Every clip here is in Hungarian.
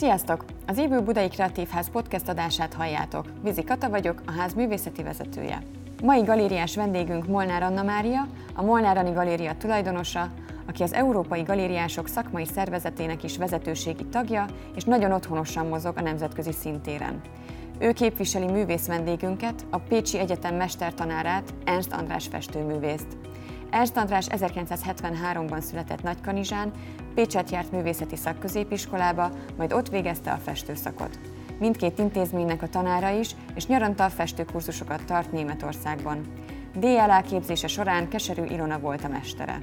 Sziasztok! Az Ébő Budai Kreatív Ház podcast adását halljátok. Vizi Kata vagyok, a ház művészeti vezetője. Mai galériás vendégünk Molnár Anna Mária, a Molnár Ani Galéria tulajdonosa, aki az Európai Galériások szakmai szervezetének is vezetőségi tagja, és nagyon otthonosan mozog a nemzetközi szintéren. Ő képviseli művész vendégünket, a Pécsi Egyetem mestertanárát, Ernst András festőművészt. Ernst András 1973-ban született Nagykanizsán, Pécset járt művészeti szakközépiskolába, majd ott végezte a festőszakot. Mindkét intézménynek a tanára is, és nyaranta festőkurzusokat tart Németországban. DLA képzése során Keserű Ilona volt a mestere.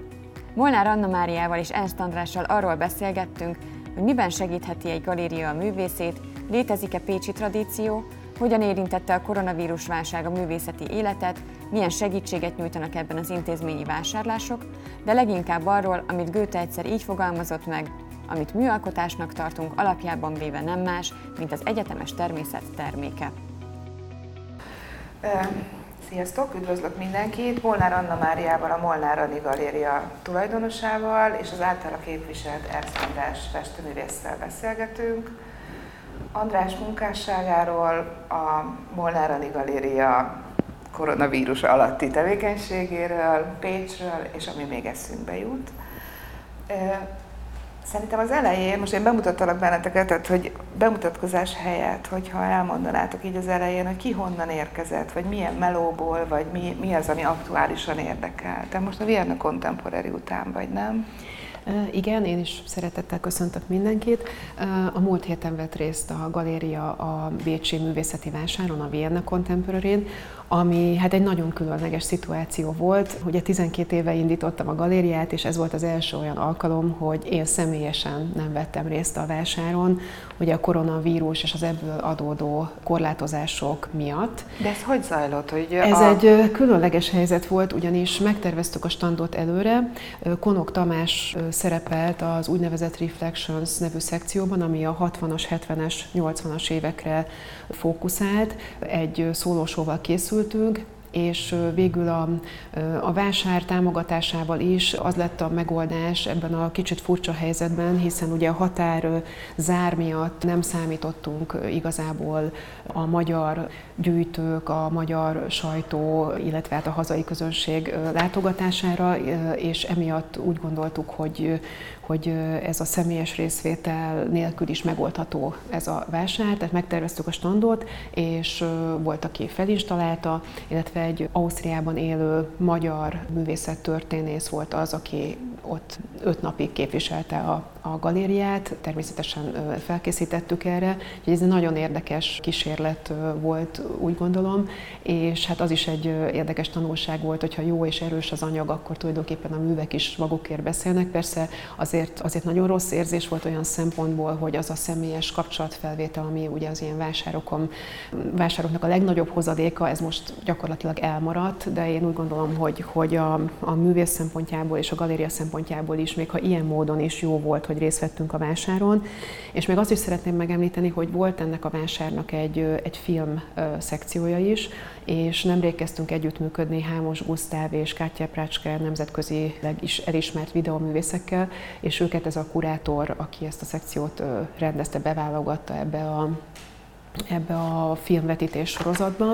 Molnár Anna Máriával és Ernst Andrással arról beszélgettünk, hogy miben segítheti egy galéria a művészét, létezik-e pécsi tradíció, hogyan érintette a koronavírus válság a művészeti életet, milyen segítséget nyújtanak ebben az intézményi vásárlások, de leginkább arról, amit Goethe egyszer így fogalmazott meg, amit műalkotásnak tartunk, alapjában véve nem más, mint az egyetemes természet terméke. Sziasztok, üdvözlök mindenkit! Molnár Anna Máriával, a Molnár Ani Galéria tulajdonosával és az általa képviselt Ernst András festőművésszel beszélgetünk. András munkásságáról, a Molnár Ani Galéria koronavírus alatti tevékenységéről, Pécsről, és ami még eszünkbe jut. Szerintem az elején, most én bemutattalak benneteket, tehát hogy bemutatkozás helyett, hogyha elmondanátok így az elején, hogy ki honnan érkezett, vagy milyen melóból, vagy mi, mi az, ami aktuálisan érdekel. Te most a Vienna Contemporary után vagy, nem? Igen, én is szeretettel köszöntök mindenkit. A múlt héten vett részt a galéria a Bécsi Művészeti Vásáron, a Vienna contemporary ami hát egy nagyon különleges szituáció volt. Ugye 12 éve indítottam a galériát, és ez volt az első olyan alkalom, hogy én személyesen nem vettem részt a vásáron, ugye a koronavírus és az ebből adódó korlátozások miatt. De ez hogy zajlott? Hogy ez a... egy különleges helyzet volt, ugyanis megterveztük a standot előre. Konok Tamás szerepelt az úgynevezett Reflections nevű szekcióban, ami a 60-as, 70-es, 80-as évekre fókuszált. Egy szólósóval készültünk, és végül a, a vásár támogatásával is az lett a megoldás ebben a kicsit furcsa helyzetben, hiszen ugye a határ zár miatt nem számítottunk igazából a magyar gyűjtők, a magyar sajtó, illetve hát a hazai közönség látogatására, és emiatt úgy gondoltuk, hogy, hogy ez a személyes részvétel nélkül is megoldható ez a vásár, tehát megterveztük a standot, és volt, aki felinstalálta, illetve egy Ausztriában élő magyar művészettörténész volt az, aki ott öt napig képviselte a, a galériát, természetesen felkészítettük erre, úgyhogy ez egy nagyon érdekes kísérlet volt, úgy gondolom, és hát az is egy érdekes tanulság volt, hogyha jó és erős az anyag, akkor tulajdonképpen a művek is magukért beszélnek. Persze azért, azért nagyon rossz érzés volt olyan szempontból, hogy az a személyes kapcsolatfelvétel, ami ugye az ilyen vásárokon, vásároknak a legnagyobb hozadéka, ez most gyakorlatilag elmaradt, de én úgy gondolom, hogy, hogy a, a művész szempontjából és a galéria szempontjából is, még ha ilyen módon is jó volt, hogy részt vettünk a vásáron. És még azt is szeretném megemlíteni, hogy volt ennek a vásárnak egy, egy film szekciója is, és nemrég kezdtünk együttműködni Hámos Gusztáv és Kátya Prácske nemzetközileg is elismert videóművészekkel, és őket ez a kurátor, aki ezt a szekciót rendezte, beválogatta ebbe a ebbe a filmvetítés sorozatba,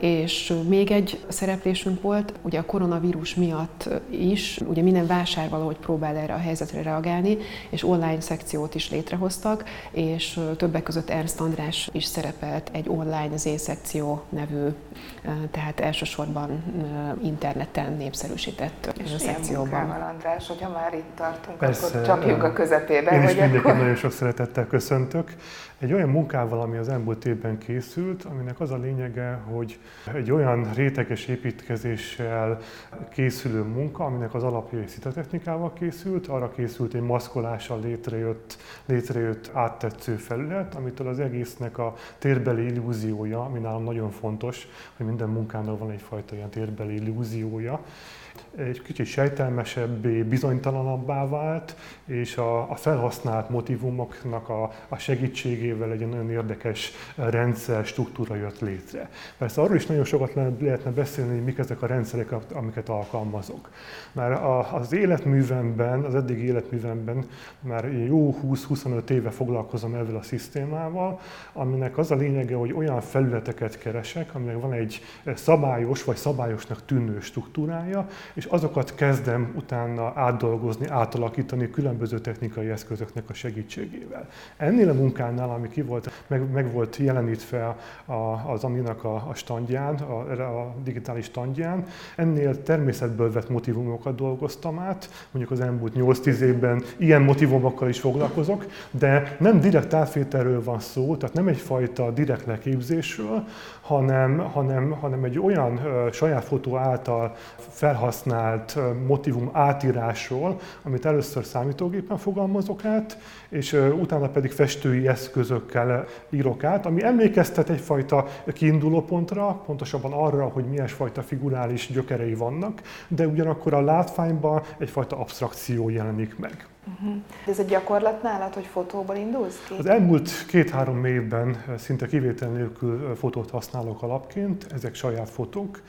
és még egy szereplésünk volt, ugye a koronavírus miatt is, ugye minden vásár valahogy próbál erre a helyzetre reagálni, és online szekciót is létrehoztak, és többek között Ernst András is szerepelt egy online Z-szekció nevű, tehát elsősorban interneten népszerűsített és szekcióban. És András, hogyha már itt tartunk, Persze, akkor csapjunk a közepébe. Én is mindenkit akkor... nagyon sok szeretettel köszöntök. Egy olyan munkával, ami az elmúlt évben készült, aminek az a lényege, hogy egy olyan réteges építkezéssel készülő munka, aminek az alapja egy szitatechnikával készült, arra készült egy maszkolással létrejött, létrejött áttetsző felület, amitől az egésznek a térbeli illúziója, ami nálam nagyon fontos, hogy minden munkának van egyfajta ilyen térbeli illúziója, egy kicsit sejtelmesebbé, bizonytalanabbá vált, és a, a felhasznált motivumoknak a, a segítségével egy nagyon érdekes rendszer, struktúra jött létre. Persze arról is nagyon sokat lehetne beszélni, hogy mik ezek a rendszerek, amiket alkalmazok. Már az életművemben, az eddigi életművemben már jó 20-25 éve foglalkozom ezzel a szisztémával, aminek az a lényege, hogy olyan felületeket keresek, aminek van egy szabályos vagy szabályosnak tűnő struktúrája, és azokat kezdem utána átdolgozni, átalakítani különböző technikai eszközöknek a segítségével. Ennél a munkánál, ami ki volt, meg, meg volt jelenítve a, az Aminak a, a standján, a, a digitális standján, ennél természetből vett motivumokat dolgoztam át, mondjuk az elmúlt 8-10 évben ilyen motivumokkal is foglalkozok, de nem direkt átvételről van szó, tehát nem egyfajta direkt leképzésről, hanem, hanem, hanem egy olyan ö, saját fotó által felhasznált ö, motivum átírásról, amit először számítógépen fogalmazok át, és utána pedig festői eszközökkel írok át, ami emlékeztet egyfajta kiindulópontra, pontosabban arra, hogy milyen fajta figurális gyökerei vannak, de ugyanakkor a látványban egyfajta abstrakció jelenik meg. Uh-huh. Ez egy gyakorlat nálad, hogy fotóból indulsz ki? Az elmúlt két-három évben szinte kivétel nélkül fotót használok alapként, ezek saját fotók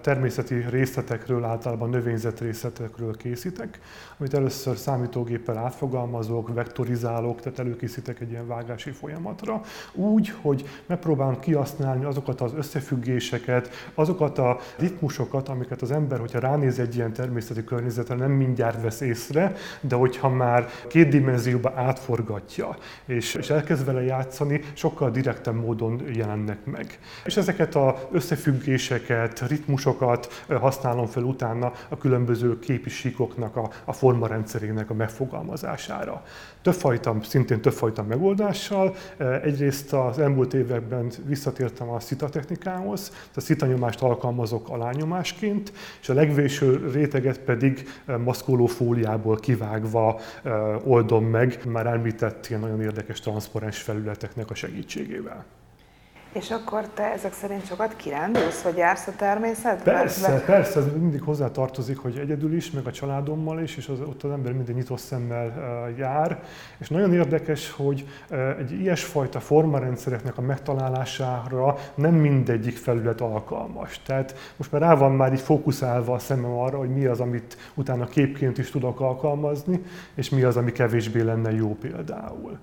természeti részletekről, általában növényzet részletekről készítek, amit először számítógéppel átfogalmazok, vektorizálok, tehát előkészítek egy ilyen vágási folyamatra, úgy, hogy megpróbálom kihasználni azokat az összefüggéseket, azokat a ritmusokat, amiket az ember, hogyha ránéz egy ilyen természeti környezetre, nem mindjárt vesz észre, de hogyha már két dimenzióba átforgatja, és, és elkezd vele játszani, sokkal direktebb módon jelennek meg. És ezeket az összefüggéseket, ritmusokat használom fel utána a különböző képi a, a formarendszerének a megfogalmazására. Többfajta, szintén többfajta megoldással. Egyrészt az elmúlt években visszatértem a szita technikához, a szita nyomást alkalmazok alányomásként, és a legvéső réteget pedig maszkoló fóliából kivágva oldom meg, már említett ilyen nagyon érdekes transzparens felületeknek a segítségével. És akkor te ezek szerint sokat kirándulsz, vagy jársz a természetben? Persze, Be... persze, ez mindig hozzá tartozik, hogy egyedül is, meg a családommal is, és az, ott az ember mindig nyitott szemmel uh, jár. És nagyon érdekes, hogy uh, egy ilyesfajta formarendszereknek a megtalálására nem mindegyik felület alkalmas. Tehát most már rá van már így fókuszálva a szemem arra, hogy mi az, amit utána képként is tudok alkalmazni, és mi az, ami kevésbé lenne jó például.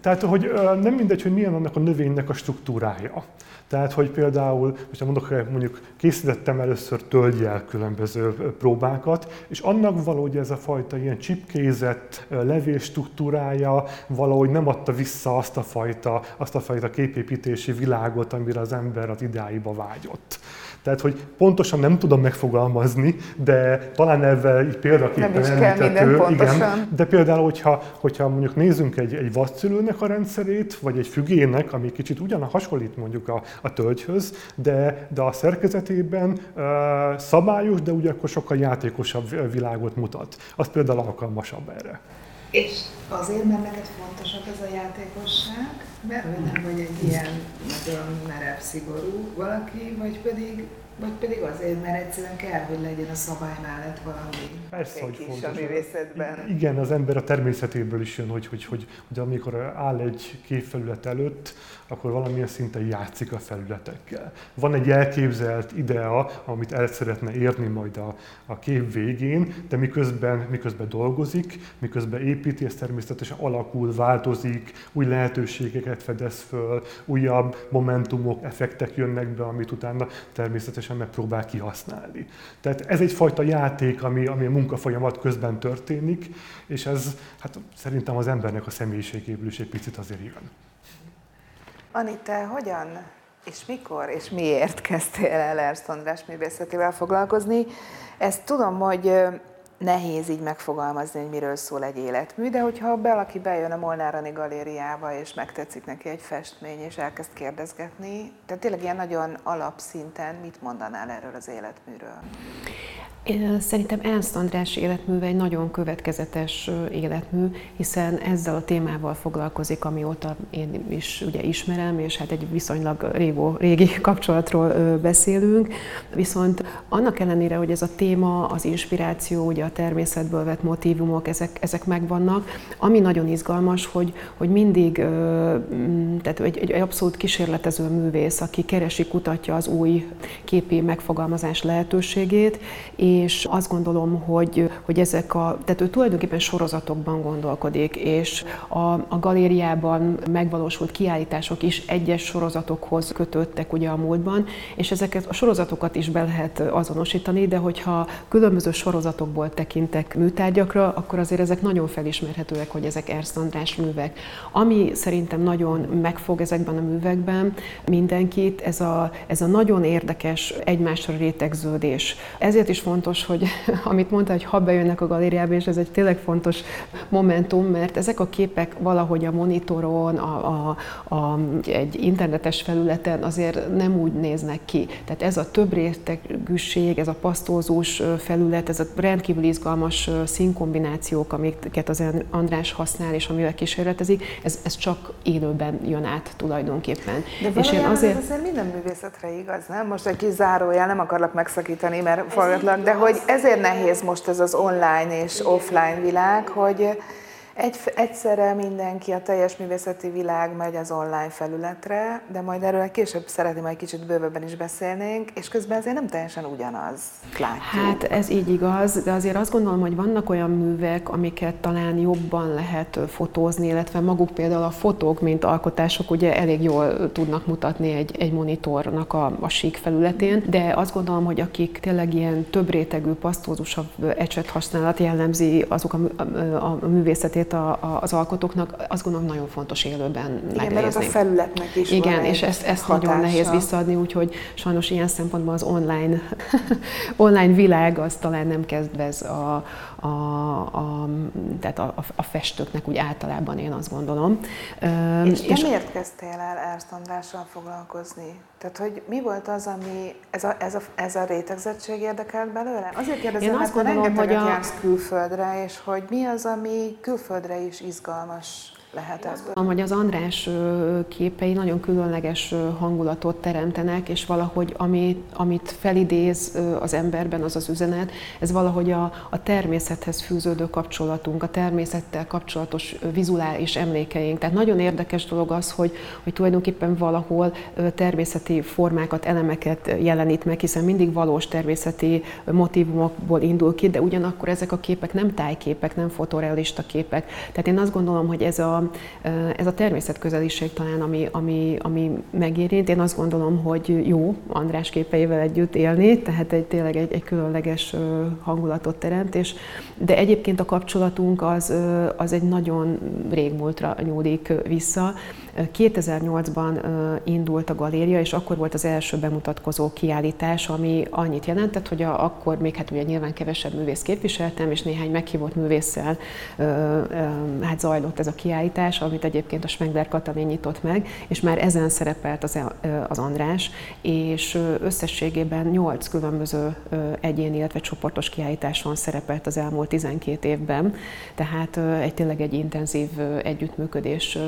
Tehát, hogy nem mindegy, hogy milyen annak a növénynek a struktúrája. Tehát, hogy például, most mondok, mondjuk készítettem először tölgyel különböző próbákat, és annak valahogy ez a fajta ilyen csipkézett levés struktúrája valahogy nem adta vissza azt a fajta, azt a fajta képépítési világot, amire az ember az idáiba vágyott. Tehát, hogy pontosan nem tudom megfogalmazni, de talán ebben így példaképpen nem is kell minden igen, de például, hogyha, hogyha mondjuk nézzünk egy, egy vadszülőnek a rendszerét, vagy egy fügének, ami kicsit ugyan hasonlít mondjuk a, a tölgyhöz, de, de a szerkezetében uh, szabályos, de ugyanakkor sokkal játékosabb világot mutat. Az például alkalmasabb erre. És azért, mert neked fontosabb ez a játékosság, mert nem vagy egy ilyen nagyon merev, szigorú valaki, vagy pedig vagy pedig azért, mert egyszerűen kell, hogy legyen a szabály mellett valami Persze, hogy fontos. a művészetben. Igen, az ember a természetéből is jön, hogy, hogy, hogy, hogy amikor áll egy képfelület előtt, akkor valamilyen szinten játszik a felületekkel. Van egy elképzelt idea, amit el szeretne érni majd a, a kép végén, de miközben, miközben dolgozik, miközben építi, ez természetesen alakul, változik, új lehetőségeket fedez föl, újabb momentumok, effektek jönnek be, amit utána természetesen megpróbál kihasználni. Tehát ez egyfajta játék, ami, ami a munkafolyamat közben történik, és ez hát szerintem az embernek a személyiségéből is egy picit azért jön. Ani, te hogyan és mikor és miért kezdtél el Ernst András művészetével foglalkozni? Ezt tudom, hogy nehéz így megfogalmazni, hogy miről szól egy életmű, de hogyha valaki bejön a Molnárani galériába, és megtetszik neki egy festmény, és elkezd kérdezgetni, tehát tényleg ilyen nagyon alapszinten mit mondanál erről az életműről? Szerintem Ernst András életműve egy nagyon következetes életmű, hiszen ezzel a témával foglalkozik, amióta én is ugye ismerem, és hát egy viszonylag régó, régi kapcsolatról beszélünk. Viszont annak ellenére, hogy ez a téma, az inspiráció, ugye a természetből vett motivumok, ezek, ezek megvannak, ami nagyon izgalmas, hogy, hogy mindig, tehát egy, egy abszolút kísérletező művész, aki keresi, kutatja az új képi megfogalmazás lehetőségét, és azt gondolom, hogy, hogy ezek a, tehát ő tulajdonképpen sorozatokban gondolkodik, és a, a galériában megvalósult kiállítások is egyes sorozatokhoz kötöttek ugye a múltban, és ezeket a sorozatokat is be lehet azonosítani, de hogyha különböző sorozatokból tekintek műtárgyakra, akkor azért ezek nagyon felismerhetőek, hogy ezek Ernst művek. Ami szerintem nagyon megfog ezekben a művekben mindenkit, ez a, ez a nagyon érdekes egymásra rétegződés. Ezért is fontos fontos, hogy amit mondta, hogy ha bejönnek a galériába, és ez egy tényleg fontos momentum, mert ezek a képek valahogy a monitoron, a, a, a, egy internetes felületen azért nem úgy néznek ki. Tehát ez a több rétegűség, ez a pasztózós felület, ez a rendkívül izgalmas színkombinációk, amiket az András használ, és amivel kísérletezik, ez, ez csak élőben jön át tulajdonképpen. De és én azért... ez azért minden művészetre igaz, nem? Most egy kis zárójel, nem akarlak megszakítani, mert fogatlan, de hogy ezért nehéz most ez az online és offline világ, hogy egy, egyszerre mindenki, a teljes művészeti világ megy az online felületre, de majd erről később szeretném, hogy kicsit bővebben is beszélnénk, és közben ezért nem teljesen ugyanaz. Látjuk. Hát ez így igaz, de azért azt gondolom, hogy vannak olyan művek, amiket talán jobban lehet fotózni, illetve maguk például a fotók, mint alkotások ugye elég jól tudnak mutatni egy, egy monitornak a, a sík felületén, de azt gondolom, hogy akik tényleg ilyen több rétegű, pasztózusabb ecset használat jellemzi azok a, a, a művészetét, a, a, az alkotóknak, azt gondolom nagyon fontos élőben Igen, megnézni. mert az a felületnek is Igen, és ezt, ezt nagyon nehéz visszaadni, úgyhogy sajnos ilyen szempontból az online, online világ az talán nem kezdvez a, a, a, tehát a, a festőknek úgy általában én azt gondolom. És és miért kezdtél el Ernst Andrással foglalkozni? Tehát, hogy mi volt az, ami ez a, ez a, ez a rétegzettség érdekelt belőle? Azért kérdezem, én azt mert gondolom, hogy a... külföldre, és hogy mi az, ami külföldre is izgalmas lehet ebből? Hogy az András képei nagyon különleges hangulatot teremtenek, és valahogy ami, amit felidéz az emberben az az üzenet, ez valahogy a, a természethez fűződő kapcsolatunk, a természettel kapcsolatos vizuális emlékeink. Tehát nagyon érdekes dolog az, hogy, hogy tulajdonképpen valahol természeti formákat, elemeket jelenít meg, hiszen mindig valós természeti motivumokból indul ki, de ugyanakkor ezek a képek nem tájképek, nem fotorealista képek. Tehát én azt gondolom, hogy ez a ez a természetközeliség talán, ami, ami, ami megérint. Én azt gondolom, hogy jó András képeivel együtt élni, tehát egy, tényleg egy, egy különleges hangulatot teremt, és, de egyébként a kapcsolatunk az, az egy nagyon régmúltra nyúlik vissza. 2008-ban indult a galéria, és akkor volt az első bemutatkozó kiállítás, ami annyit jelentett, hogy a, akkor még hát ugye nyilván kevesebb művész képviseltem, és néhány meghívott művésszel hát zajlott ez a kiállítás, amit egyébként a Smegler Katalin nyitott meg, és már ezen szerepelt az, az András, és összességében nyolc különböző egyéni, illetve csoportos kiállításon szerepelt az elmúlt 12 évben, tehát egy tényleg egy intenzív együttműködés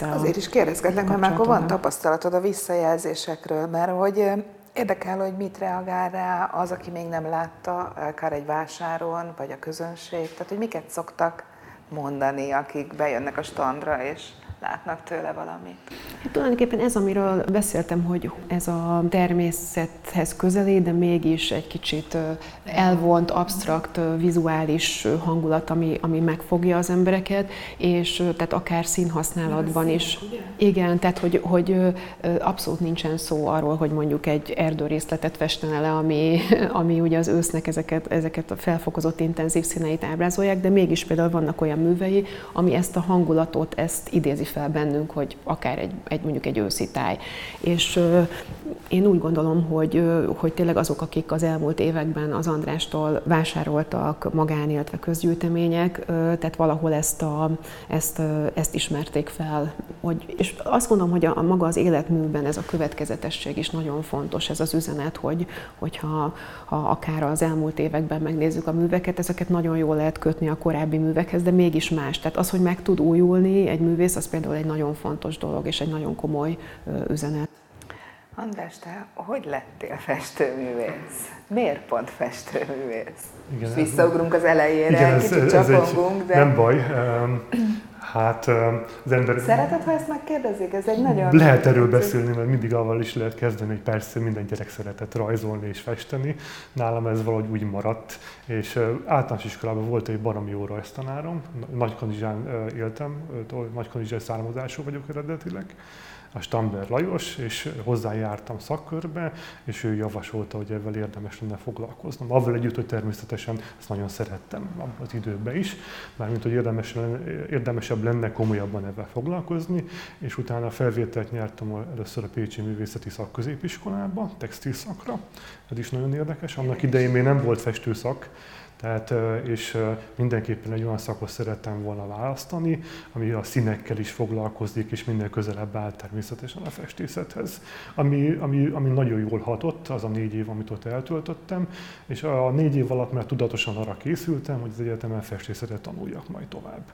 jellemezte a Azért is kérdezgetlek, mert már akkor van tapasztalatod a visszajelzésekről, mert hogy érdekel, hogy mit reagál rá az, aki még nem látta, akár egy vásáron, vagy a közönség, tehát hogy miket szoktak mondani, akik bejönnek a standra, és látnak tőle valamit. Hát tulajdonképpen ez, amiről beszéltem, hogy ez a természethez közeli, de mégis egy kicsit elvont, absztrakt, vizuális hangulat, ami, ami megfogja az embereket, és tehát akár színhasználatban is. Igen, tehát hogy, hogy abszolút nincsen szó arról, hogy mondjuk egy erdőrészletet festene le, ami, ami ugye az ősznek ezeket, ezeket a felfokozott intenzív színeit ábrázolják, de mégis például vannak olyan művei, ami ezt a hangulatot, ezt idézi fel bennünk, hogy akár egy, egy mondjuk egy őszi táj. És én úgy gondolom, hogy, hogy tényleg azok, akik az elmúlt években az Andrástól vásároltak magán, illetve közgyűjtemények, tehát valahol ezt, a, ezt, ezt ismerték fel. Hogy, és azt gondolom, hogy a, a maga az életműben ez a következetesség is nagyon fontos, ez az üzenet, hogy, hogyha ha akár az elmúlt években megnézzük a műveket, ezeket nagyon jól lehet kötni a korábbi művekhez, de mégis más. Tehát az, hogy meg tud újulni egy művész, az például egy nagyon fontos dolog, és egy nagyon komoly üzenet. András, te hogy lettél festőművész? Miért pont festőművész? Igen, visszaugrunk az elejére, igen, ez, kicsit ez, egy, de... Nem baj. Hát az ember... Szereted, ha ezt megkérdezik? Ez egy nagyon... Lehet erről beszélni, mert mindig avval is lehet kezdeni, hogy persze minden gyerek szeretett rajzolni és festeni. Nálam ez valahogy úgy maradt, és általános iskolában volt egy baromi jó rajztanárom, Nagykanizsán éltem, Nagykanizsán származású vagyok eredetileg, a Stamber Lajos, és hozzájártam szakkörbe, és ő javasolta, hogy ezzel érdemes lenne foglalkoznom. Avval együtt, hogy természetesen ezt nagyon szerettem az időben is, mármint, hogy érdemes, érdemesebb lenne komolyabban ebben foglalkozni, és utána felvételt nyertem először a Pécsi Művészeti Szakközépiskolába, textil szakra. Ez is nagyon érdekes. Annak idején még nem volt festőszak, tehát, és mindenképpen egy olyan szakot szerettem volna választani, ami a színekkel is foglalkozik, és minden közelebb áll természetesen a festészethez. Ami, ami, ami nagyon jól hatott, az a négy év, amit ott eltöltöttem, és a négy év alatt már tudatosan arra készültem, hogy az egyetemen festészetet tanuljak majd tovább.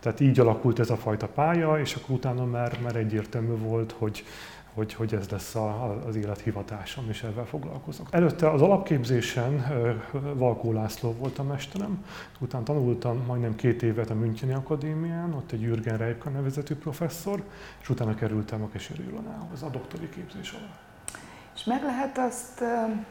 Tehát így alakult ez a fajta pálya, és akkor utána már, már egyértelmű volt, hogy hogy, hogy ez lesz a, az élethivatásom, és ezzel foglalkozok. Előtte az alapképzésen Valkó László volt a mesterem, utána tanultam majdnem két évet a Müncheni Akadémián, ott egy Jürgen Reika nevezetű professzor, és utána kerültem a Keserű Ilonához a doktori képzés alá. És meg lehet azt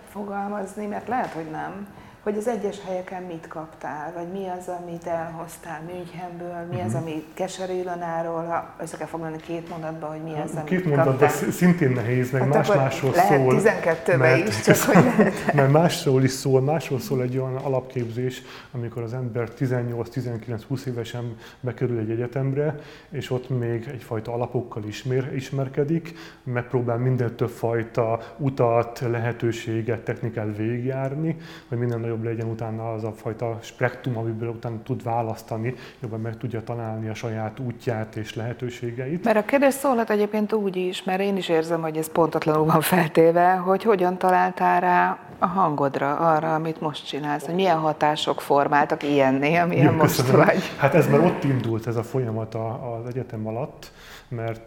fogalmazni, mert lehet, hogy nem, hogy az egyes helyeken mit kaptál, vagy mi az, amit elhoztál Münchenből, mi az, mhm. ami Keserű Ilonáról, ha össze kell foglalni két mondatba, hogy mi az, amit Két mondatban szintén nehéz, meg hát más-másról szól. 12 is, csak hogy lehet. Mert másról is szól, másról szól egy olyan alapképzés, amikor az ember 18-19-20 évesen bekerül egy egyetemre, és ott még egyfajta alapokkal ismer, ismerkedik, megpróbál minden több fajta utat, lehetőséget, technikát végigjárni, hogy minden nagyobb nagyobb legyen utána az a fajta spektrum, amiből utána tud választani, jobban meg tudja találni a saját útját és lehetőségeit. Mert a kérdés szólhat egyébként úgy is, mert én is érzem, hogy ez pontatlanul van feltéve, hogy hogyan találtál rá a hangodra, arra, amit most csinálsz, hogy milyen hatások formáltak ilyenné, amilyen Jó, most köszönöm. vagy. Hát ez már ott indult ez a folyamat az egyetem alatt, mert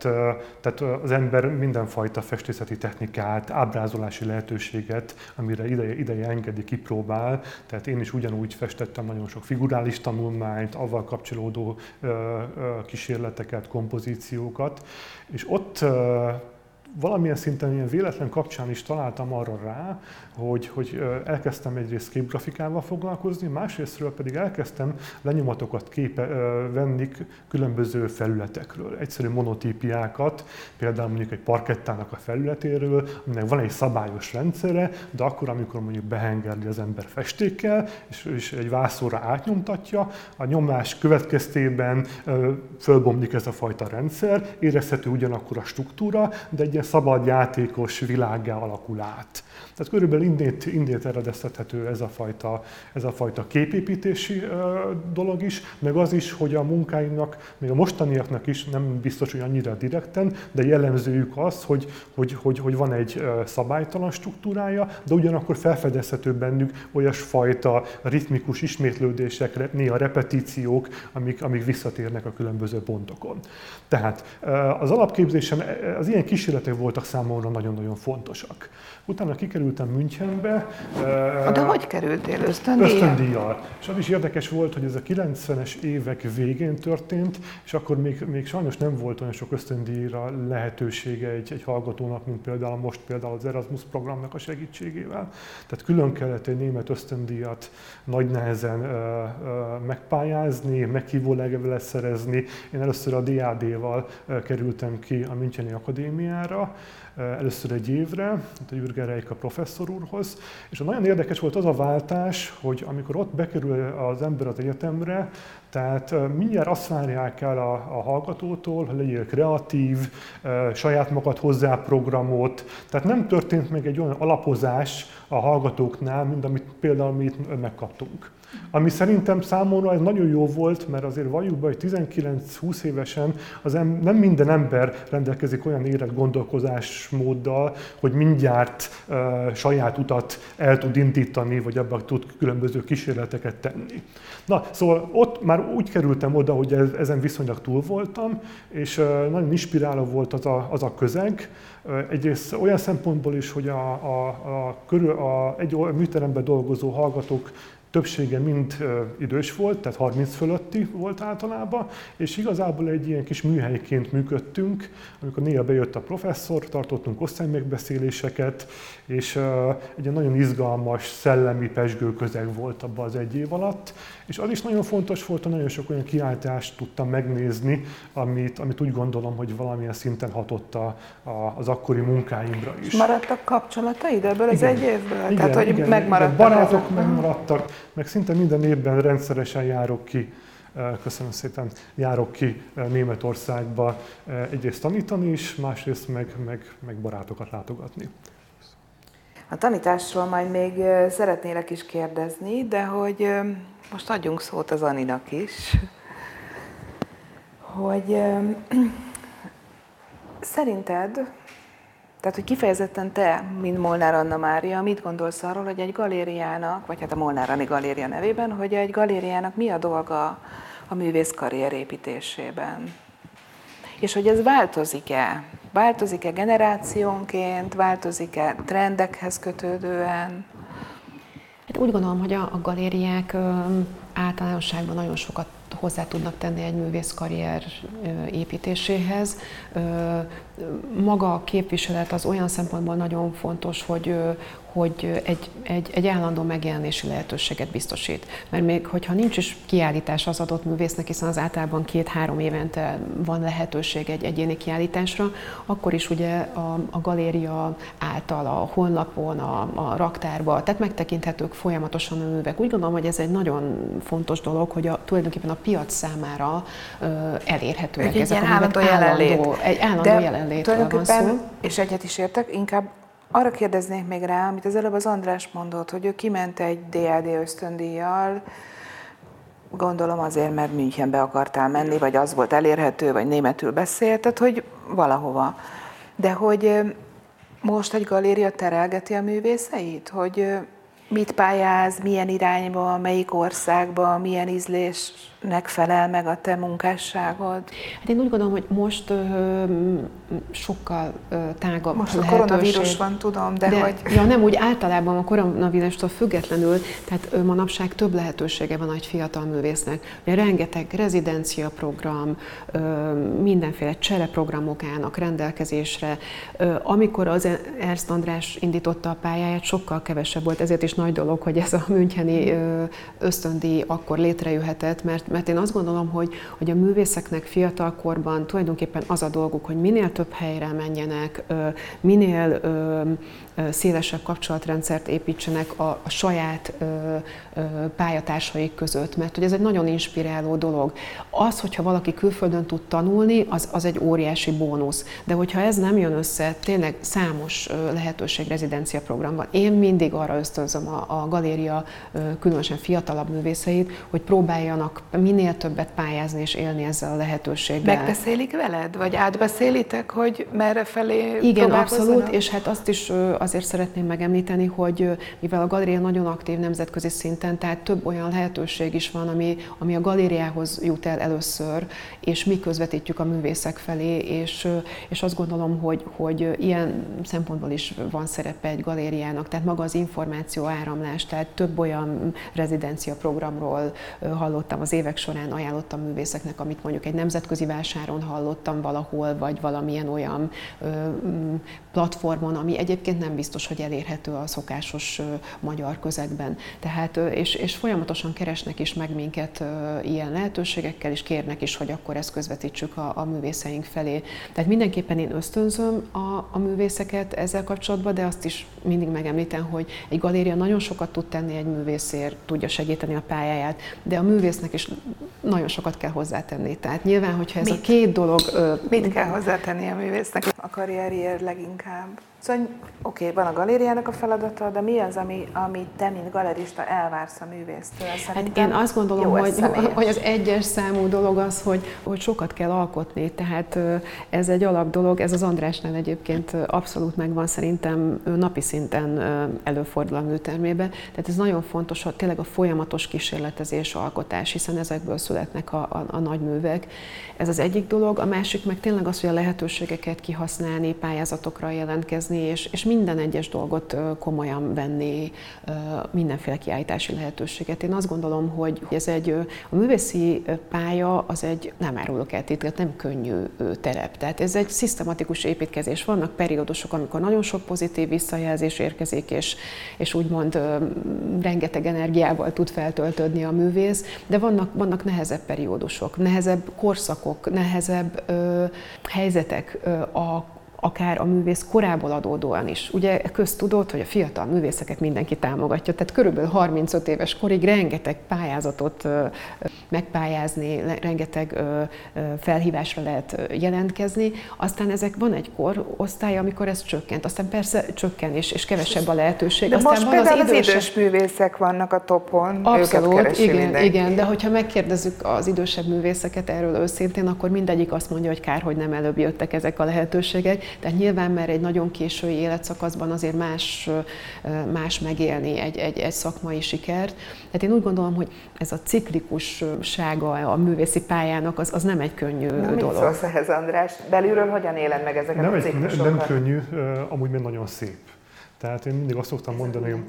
tehát az ember mindenfajta festészeti technikát, ábrázolási lehetőséget, amire ideje, ideje engedi, kipróbál. Tehát én is ugyanúgy festettem nagyon sok figurális tanulmányt, avval kapcsolódó kísérleteket, kompozíciókat, és ott valamilyen szinten ilyen véletlen kapcsán is találtam arra rá, hogy, hogy elkezdtem egyrészt képgrafikával foglalkozni, másrésztről pedig elkezdtem lenyomatokat képe, venni különböző felületekről, egyszerű monotípiákat, például mondjuk egy parkettának a felületéről, aminek van egy szabályos rendszere, de akkor, amikor mondjuk behengerli az ember festékkel, és, és egy vászóra átnyomtatja, a nyomás következtében fölbomlik ez a fajta rendszer, érezhető ugyanakkor a struktúra, de egy szabad játékos világgá alakul át. Tehát körülbelül indét, indét eredeztethető ez a fajta, ez a fajta képépítési dolog is, meg az is, hogy a munkáinknak, még a mostaniaknak is nem biztos, hogy annyira direkten, de jellemzőjük az, hogy, hogy, hogy, hogy van egy szabálytalan struktúrája, de ugyanakkor felfedezhető bennük olyasfajta ritmikus ismétlődések, néha repetíciók, amik, amik visszatérnek a különböző pontokon. Tehát az alapképzésen az ilyen kísérletek voltak számomra nagyon-nagyon fontosak. Utána kikerültem Münchenbe. De hogy kerültél ösztöndíjjal? Ösztöndíjjal. És az is érdekes volt, hogy ez a 90-es évek végén történt, és akkor még, még sajnos nem volt olyan sok ösztöndíjra lehetősége egy, egy hallgatónak, mint például most például az Erasmus programnak a segítségével. Tehát külön kellett egy német ösztöndíjat nagy nehezen ö, ö, megpályázni, meghívó levelet szerezni. Én először a DAD-val kerültem ki a Müncheni Akadémiára, először egy évre, a Jürgen Reika professzor úrhoz, és nagyon érdekes volt az a váltás, hogy amikor ott bekerül az ember az egyetemre, tehát mindjárt azt várják el a, a hallgatótól, hogy legyél kreatív, saját magad hozzá programot. Tehát nem történt meg egy olyan alapozás a hallgatóknál, mint amit például mi itt megkaptunk. Ami szerintem számomra ez nagyon jó volt, mert azért valljuk be, hogy 19-20 évesen az em, nem minden ember rendelkezik olyan érett gondolkozásmóddal, hogy mindjárt uh, saját utat el tud indítani, vagy abban tud különböző kísérleteket tenni. Na, szóval ott már úgy kerültem oda, hogy ezen viszonylag túl voltam, és uh, nagyon inspiráló volt az a, az a közeg, Egyrészt olyan szempontból is, hogy a, a, a, körül, a egy műteremben dolgozó hallgatók többsége mind idős volt, tehát 30 fölötti volt általában, és igazából egy ilyen kis műhelyként működtünk, amikor néha bejött a professzor, tartottunk osztálymegbeszéléseket, és egy nagyon izgalmas, szellemi, pesgő közeg volt abban az egy év alatt, és az is nagyon fontos volt, hogy nagyon sok olyan kiáltást tudtam megnézni, amit, amit úgy gondolom, hogy valamilyen szinten hatott a, a, az akkori munkáimra is. Maradtak kapcsolataid ebből az igen, egy évből? Igen, Tehát, hogy igen, megmaradtak barátok ezek? megmaradtak, meg szinte minden évben rendszeresen járok ki köszönöm szépen, járok ki Németországba egyrészt tanítani is, másrészt meg, meg, meg barátokat látogatni. A tanításról majd még szeretnélek is kérdezni, de hogy most adjunk szót az Aninak is, hogy szerinted, tehát hogy kifejezetten te, mint Molnár Anna Mária, mit gondolsz arról, hogy egy galériának, vagy hát a Molnár Anni Galéria nevében, hogy egy galériának mi a dolga a művész karrier építésében? És hogy ez változik-e? Változik-e generációnként, változik-e trendekhez kötődően? Hát úgy gondolom, hogy a, a galériák általánosságban nagyon sokat hozzá tudnak tenni egy művész karrier építéséhez. Maga a képviselet az olyan szempontból nagyon fontos, hogy, hogy egy, egy, egy állandó megjelenési lehetőséget biztosít. Mert még hogyha nincs is kiállítás az adott művésznek, hiszen az általában két-három évente van lehetőség egy egyéni kiállításra, akkor is ugye a, a galéria által, a honlapon, a, a raktárban, tehát megtekinthetők folyamatosan a művek. Úgy gondolom, hogy ez egy nagyon fontos dolog, hogy a, tulajdonképpen a piac számára ö, elérhetőek egy ezek a művek. Állandó, egy állandó De jelenlétről van szó. És egyet is értek, inkább arra kérdeznék még rá, amit az előbb az András mondott, hogy ő kiment egy DAD ösztöndíjjal, gondolom azért, mert Münchenbe akartál menni, vagy az volt elérhető, vagy németül beszélt, tehát hogy valahova. De hogy most egy galéria terelgeti a művészeit, hogy mit pályáz, milyen irányba, melyik országba, milyen ízlésnek felel meg a te munkásságod? Hát én úgy gondolom, hogy most ö, sokkal ö, tágabb Most a koronavírus van, tudom, de, de hogy... Ja, nem úgy általában a koronavírustól függetlenül, tehát ö, manapság több lehetősége van egy fiatal művésznek. Ugye rengeteg rezidencia program, ö, mindenféle csereprogramok állnak rendelkezésre. Ö, amikor az Ernst András indította a pályáját, sokkal kevesebb volt, ezért is nagy dolog, hogy ez a Müncheni ösztöndíj akkor létrejöhetett, mert, mert én azt gondolom, hogy, hogy a művészeknek fiatalkorban tulajdonképpen az a dolguk, hogy minél több helyre menjenek, minél szélesebb kapcsolatrendszert építsenek a, a saját ö, ö, pályatársaik között, mert hogy ez egy nagyon inspiráló dolog. Az, hogyha valaki külföldön tud tanulni, az, az egy óriási bónusz. De hogyha ez nem jön össze, tényleg számos lehetőség rezidencia programban. Én mindig arra ösztönzöm a, a galéria különösen fiatalabb művészeit, hogy próbáljanak minél többet pályázni és élni ezzel a lehetőséggel. Megbeszélik veled? Vagy átbeszélitek, hogy merre felé Igen, abszolút, és hát azt is azért szeretném megemlíteni, hogy mivel a galéria nagyon aktív nemzetközi szinten, tehát több olyan lehetőség is van, ami, ami a galériához jut el először, és mi közvetítjük a művészek felé, és, és azt gondolom, hogy, hogy ilyen szempontból is van szerepe egy galériának, tehát maga az információ áramlás, tehát több olyan rezidencia programról hallottam az évek során, ajánlottam művészeknek, amit mondjuk egy nemzetközi vásáron hallottam valahol, vagy valamilyen olyan platformon, ami egyébként nem biztos, hogy elérhető a szokásos magyar közegben. Tehát, és, és folyamatosan keresnek is meg minket ilyen lehetőségekkel, és kérnek is, hogy akkor ezt közvetítsük a, a művészeink felé. Tehát mindenképpen én ösztönzöm a, a művészeket ezzel kapcsolatban, de azt is mindig megemlítem, hogy egy galéria nagyon sokat tud tenni egy művészért, tudja segíteni a pályáját, de a művésznek is nagyon sokat kell hozzátenni. Tehát nyilván, hogyha ez Mit? a két dolog... Mit kell hozzátenni a művésznek a karrierjér leginkább? Szóval oké, okay, van a galériának a feladata, de mi az, ami, ami te, mint galerista elvársz a művésztől? hát én azt gondolom, hogy, hogy az egyes számú dolog az, hogy, hogy sokat kell alkotni, tehát ez egy alap dolog, ez az Andrásnál egyébként abszolút megvan, szerintem napi szinten előfordul a műtermében, tehát ez nagyon fontos, hogy tényleg a folyamatos kísérletezés, alkotás, hiszen ezekből születnek a, a, a nagy művek. Ez az egyik dolog, a másik meg tényleg az, hogy a lehetőségeket kihasználni, pályázatokra jelentkezni, dolgozni, és, és minden egyes dolgot komolyan venni, mindenféle kiállítási lehetőséget. Én azt gondolom, hogy ez egy, a művészi pálya az egy, nem árulok el titket, nem könnyű terep. Tehát ez egy szisztematikus építkezés. Vannak periódusok, amikor nagyon sok pozitív visszajelzés érkezik, és, és úgymond rengeteg energiával tud feltöltődni a művész, de vannak, vannak nehezebb periódusok, nehezebb korszakok, nehezebb ö, helyzetek ö, a akár a művész korából adódóan is. Ugye köztudott, hogy a fiatal művészeket mindenki támogatja, tehát körülbelül 35 éves korig rengeteg pályázatot megpályázni, rengeteg felhívásra lehet jelentkezni, aztán ezek van egy korosztály, amikor ez csökkent, aztán persze csökken és, és kevesebb a lehetőség. De aztán most van például az, idősebb... az idős művészek vannak a topon, Abszolút, igen, mindenki. igen, de hogyha megkérdezzük az idősebb művészeket erről őszintén, akkor mindegyik azt mondja, hogy kár, hogy nem előbb jöttek ezek a lehetőségek, tehát nyilván, mert egy nagyon késői életszakaszban azért más, más megélni egy, egy, egy szakmai sikert. Tehát én úgy gondolom, hogy ez a ciklikussága a művészi pályának az, az nem egy könnyű Na, dolog. Mit szólsz ehhez, András? Belülről hogyan éled meg ezeket nem a ciklusokat? Nem, nem könnyű, amúgy még nagyon szép. Tehát én mindig azt szoktam mondani, hogy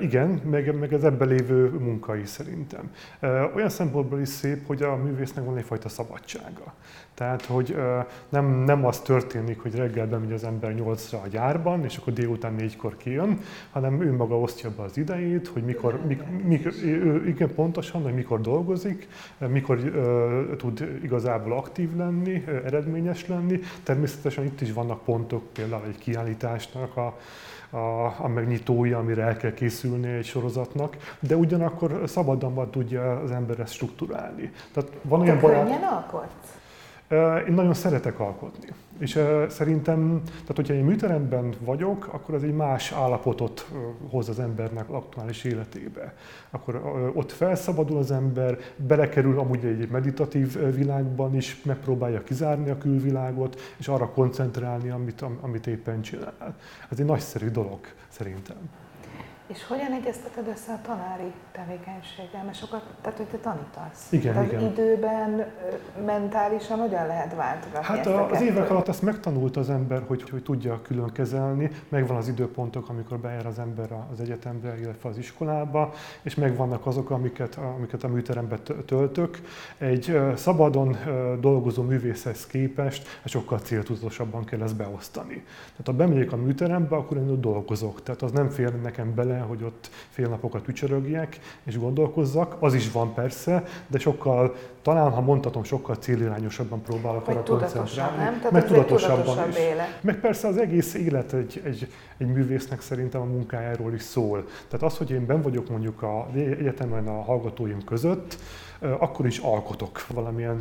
igen, meg, meg ez ebben lévő munkai szerintem. Olyan szempontból is szép, hogy a művésznek van egyfajta szabadsága. Tehát, hogy nem, nem az történik, hogy reggel bemegy az ember 8-ra a gyárban, és akkor délután 4-kor kijön, hanem ő maga osztja be az idejét, hogy mikor, mik, mik, igen pontosan, hogy mikor dolgozik, mikor uh, tud igazából aktív lenni, eredményes lenni. Természetesen itt is vannak pontok, például egy kiállításnak a, a, a megnyitója, amire el kell készülni egy sorozatnak, de ugyanakkor szabadabban tudja az ember ezt strukturálni. Tehát van olyan barát... könnyen alkotsz? Én nagyon szeretek alkotni. És szerintem, tehát hogyha én műteremben vagyok, akkor az egy más állapotot hoz az embernek aktuális életébe. Akkor ott felszabadul az ember, belekerül amúgy egy meditatív világban is, megpróbálja kizárni a külvilágot, és arra koncentrálni, amit, amit éppen csinál. Ez egy nagyszerű dolog szerintem. És hogyan egyezteted össze a tanári tevékenységgel? Mert sokat, tehát hogy te tanítasz. Igen, tehát igen. időben, mentálisan hogyan lehet váltogatni Hát az évek alatt azt megtanult az ember, hogy, hogy tudja külön kezelni. Megvan az időpontok, amikor bejár az ember az egyetembe, illetve az iskolába, és megvannak azok, amiket, amiket a műterembe töltök. Egy szabadon dolgozó művészhez képest sokkal céltudatosabban kell ezt beosztani. Tehát ha bemegyek a műterembe, akkor én ott dolgozok. Tehát az nem fér nekem bele, hogy ott fél napokat ücsörögjek és gondolkozzak. Az is van persze, de sokkal, talán ha mondhatom, sokkal célirányosabban próbálok arra koncentrálni. Nem? Tehát meg tudatosabban is. Élet. Meg persze az egész élet egy, egy, egy művésznek szerintem a munkájáról is szól. Tehát az, hogy én ben vagyok mondjuk a egyetemen a hallgatóim között, akkor is alkotok valamilyen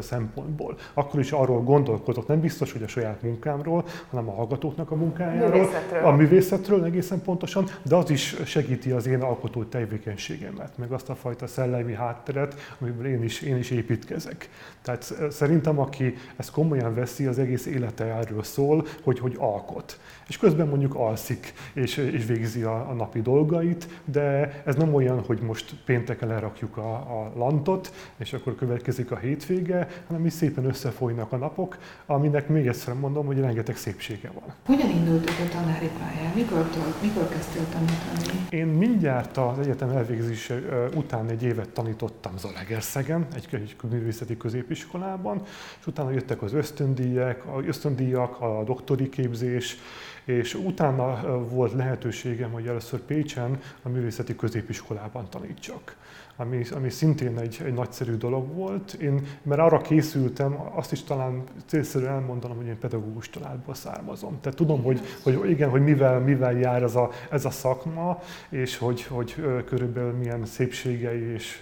szempontból. Akkor is arról gondolkodok, nem biztos, hogy a saját munkámról, hanem a hallgatóknak a munkájáról, művészetről. a művészetről egészen pontosan, de az is segíti az én alkotó tevékenységemet, meg azt a fajta szellemi hátteret, amiből én is, én is építkezek. Tehát szerintem, aki ezt komolyan veszi, az egész élete erről szól, hogy, hogy alkot. És közben mondjuk alszik, és, és végzi a, a napi dolgait, de ez nem olyan, hogy most pénteken lerakjuk a, a frontot, és akkor következik a hétvége, hanem is szépen összefolynak a napok, aminek még egyszer mondom, hogy rengeteg szépsége van. Hogyan indultok a tanári pályán? Mikor, mikor kezdtél tanítani? Én mindjárt az egyetem elvégzése után egy évet tanítottam Zalaegerszegen, egy, egy művészeti középiskolában, és utána jöttek az ösztöndíjak, ösztöndíjak, a doktori képzés, és utána volt lehetőségem, hogy először Pécsen a művészeti középiskolában tanítsak ami, ami szintén egy, egy nagyszerű dolog volt. Én, mert arra készültem, azt is talán célszerű elmondanom, hogy én pedagógus családból származom. Tehát tudom, hogy, hogy igen, hogy mivel, mivel jár ez a, ez a szakma, és hogy, hogy körülbelül milyen szépségei, és